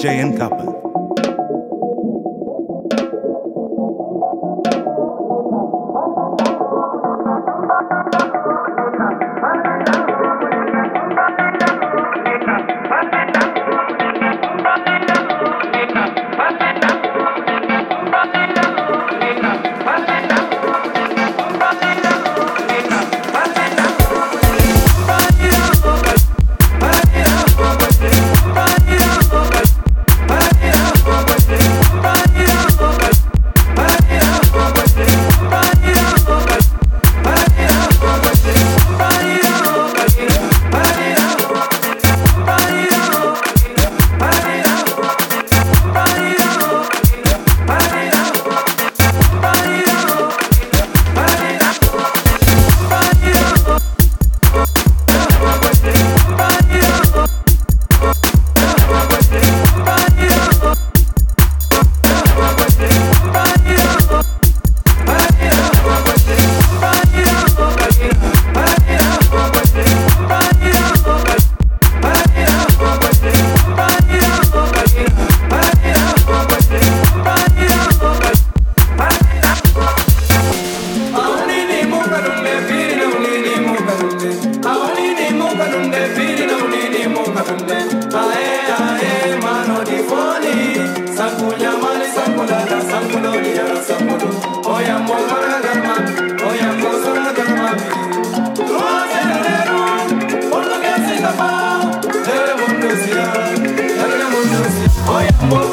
DJ and Kappa. Oye,